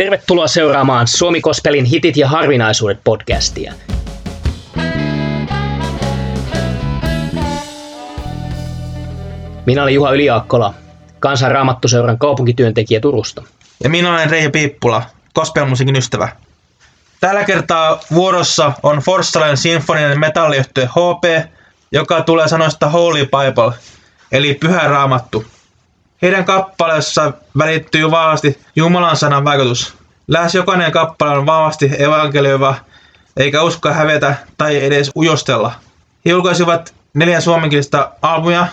Tervetuloa seuraamaan Suomi Kospelin hitit ja harvinaisuudet podcastia. Minä olen Juha Yliaakkola, kansanraamattuseuran kaupunkityöntekijä Turusta. Ja minä olen Reijo Piippula, gospelmusiikin ystävä. Tällä kertaa vuorossa on Forssalen sinfoninen metalliyhtiö HP, joka tulee sanoista Holy Bible, eli Pyhä Raamattu. Heidän kappaleessa välittyy vahvasti Jumalan sanan vaikutus. Lähes jokainen kappale on vahvasti evankelioiva, eikä usko hävetä tai edes ujostella. He julkaisivat neljä suomenkielistä albumia,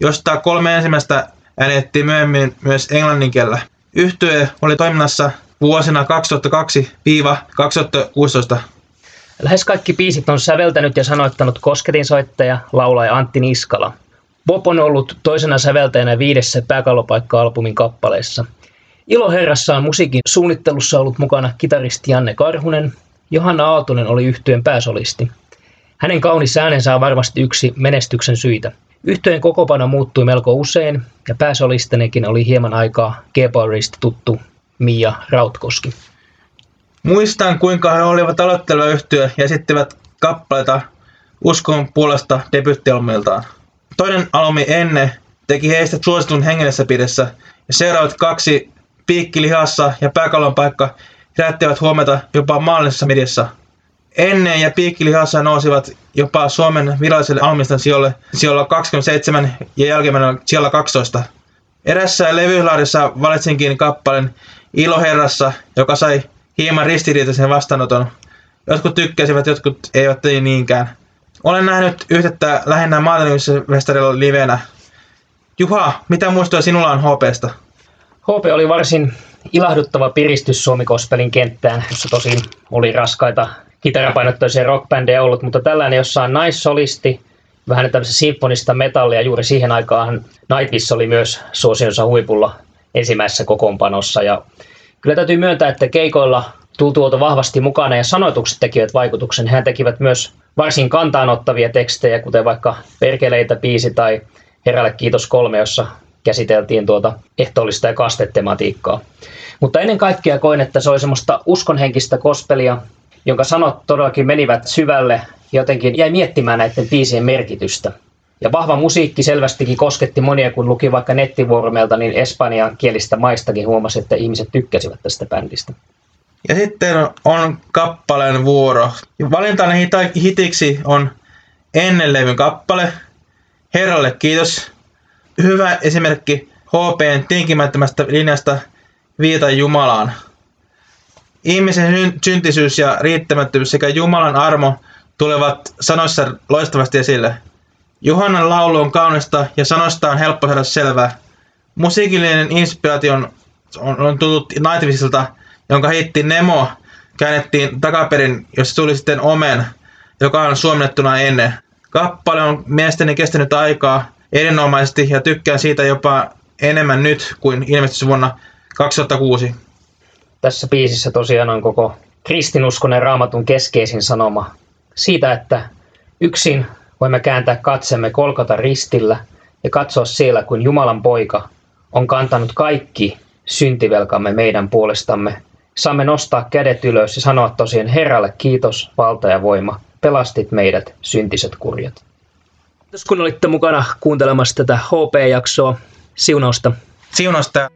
josta kolme ensimmäistä äänettiin myöhemmin myös englannin kielellä. Yhtye oli toiminnassa vuosina 2002-2016. Lähes kaikki biisit on säveltänyt ja sanoittanut kosketinsoittaja, laulaja Antti Niskala. Bob on ollut toisena säveltäjänä viidessä pääkallopaikka-albumin kappaleessa. Ilo Herrassa on musiikin suunnittelussa ollut mukana kitaristi Janne Karhunen. Johanna Aaltonen oli yhtyeen pääsolisti. Hänen kaunis äänensä on varmasti yksi menestyksen syitä. Yhtyeen kokopano muuttui melko usein ja pääsolistenekin oli hieman aikaa keyboardista tuttu Mia Rautkoski. Muistan, kuinka he olivat aloitteleva yhtyö ja esittivät kappaleita uskon puolesta debyttialmiltaan. Toinen alumi Enne teki heistä suositun hengellisessä pidessä ja seuraavat kaksi Piikkilihassa ja Pääkallon paikka herättivät huomiota jopa maallisessa mediassa. Ennen ja Piikkilihassa nousivat jopa Suomen viralliselle almistan sijoille sijoilla 27 ja jälkimmäinen siellä 12. Erässä levylaarissa valitsinkin kappaleen Ilo Herrassa, joka sai hieman ristiriitaisen vastaanoton. Jotkut tykkäsivät, jotkut eivät niinkään. Olen nähnyt yhteyttä lähinnä maailmanfestarilla livenä. Juha, mitä muistoja sinulla on HPsta? HP oli varsin ilahduttava piristys Suomi Kospelin kenttään, jossa tosin oli raskaita kitarapainottoisia rockbändejä ollut, mutta tällainen, jossa on naissolisti, vähän tämmöistä sinfonista metallia, juuri siihen aikaan Nightwish oli myös suosionsa huipulla ensimmäisessä kokoonpanossa. Ja kyllä täytyy myöntää, että keikoilla tultuolta vahvasti mukana ja sanoitukset tekivät vaikutuksen. Hän tekivät myös varsin kantaanottavia tekstejä, kuten vaikka Perkeleitä biisi tai Herälle kiitos kolme, jossa käsiteltiin tuota ehtoollista ja kastetematiikkaa. Mutta ennen kaikkea koin, että se oli semmoista uskonhenkistä kospelia, jonka sanot todellakin menivät syvälle jotenkin jäi miettimään näiden biisien merkitystä. Ja vahva musiikki selvästikin kosketti monia, kun luki vaikka nettivuoromelta, niin espanjan kielistä maistakin huomasi, että ihmiset tykkäsivät tästä bändistä. Ja sitten on kappaleen vuoro. Valintani hitiksi on ennenlevyn kappale. Herralle kiitos. Hyvä esimerkki HPn tinkimättömästä linjasta viita Jumalaan. Ihmisen syntisyys ja riittämättömyys sekä Jumalan armo tulevat sanoissa loistavasti esille. Juhannan laulu on kaunista ja sanoista on helppo saada selvää. Musiikillinen inspiraatio on, on, on tullut Nightwishelta – jonka hitti Nemo käännettiin takaperin, jossa tuli sitten Omen, joka on suomennettuna ennen. Kappale on mielestäni kestänyt aikaa erinomaisesti ja tykkään siitä jopa enemmän nyt kuin ilmestys vuonna 2006. Tässä biisissä tosiaan on koko kristinuskon ja raamatun keskeisin sanoma siitä, että yksin voimme kääntää katsemme kolkata ristillä ja katsoa siellä, kun Jumalan poika on kantanut kaikki syntivelkamme meidän puolestamme Saamme nostaa kädet ylös ja sanoa tosiaan Herralle kiitos, valta ja voima. Pelastit meidät, syntiset kurjat. Kiitos kun olitte mukana kuuntelemassa tätä HP-jaksoa. Siunausta. Siunausta.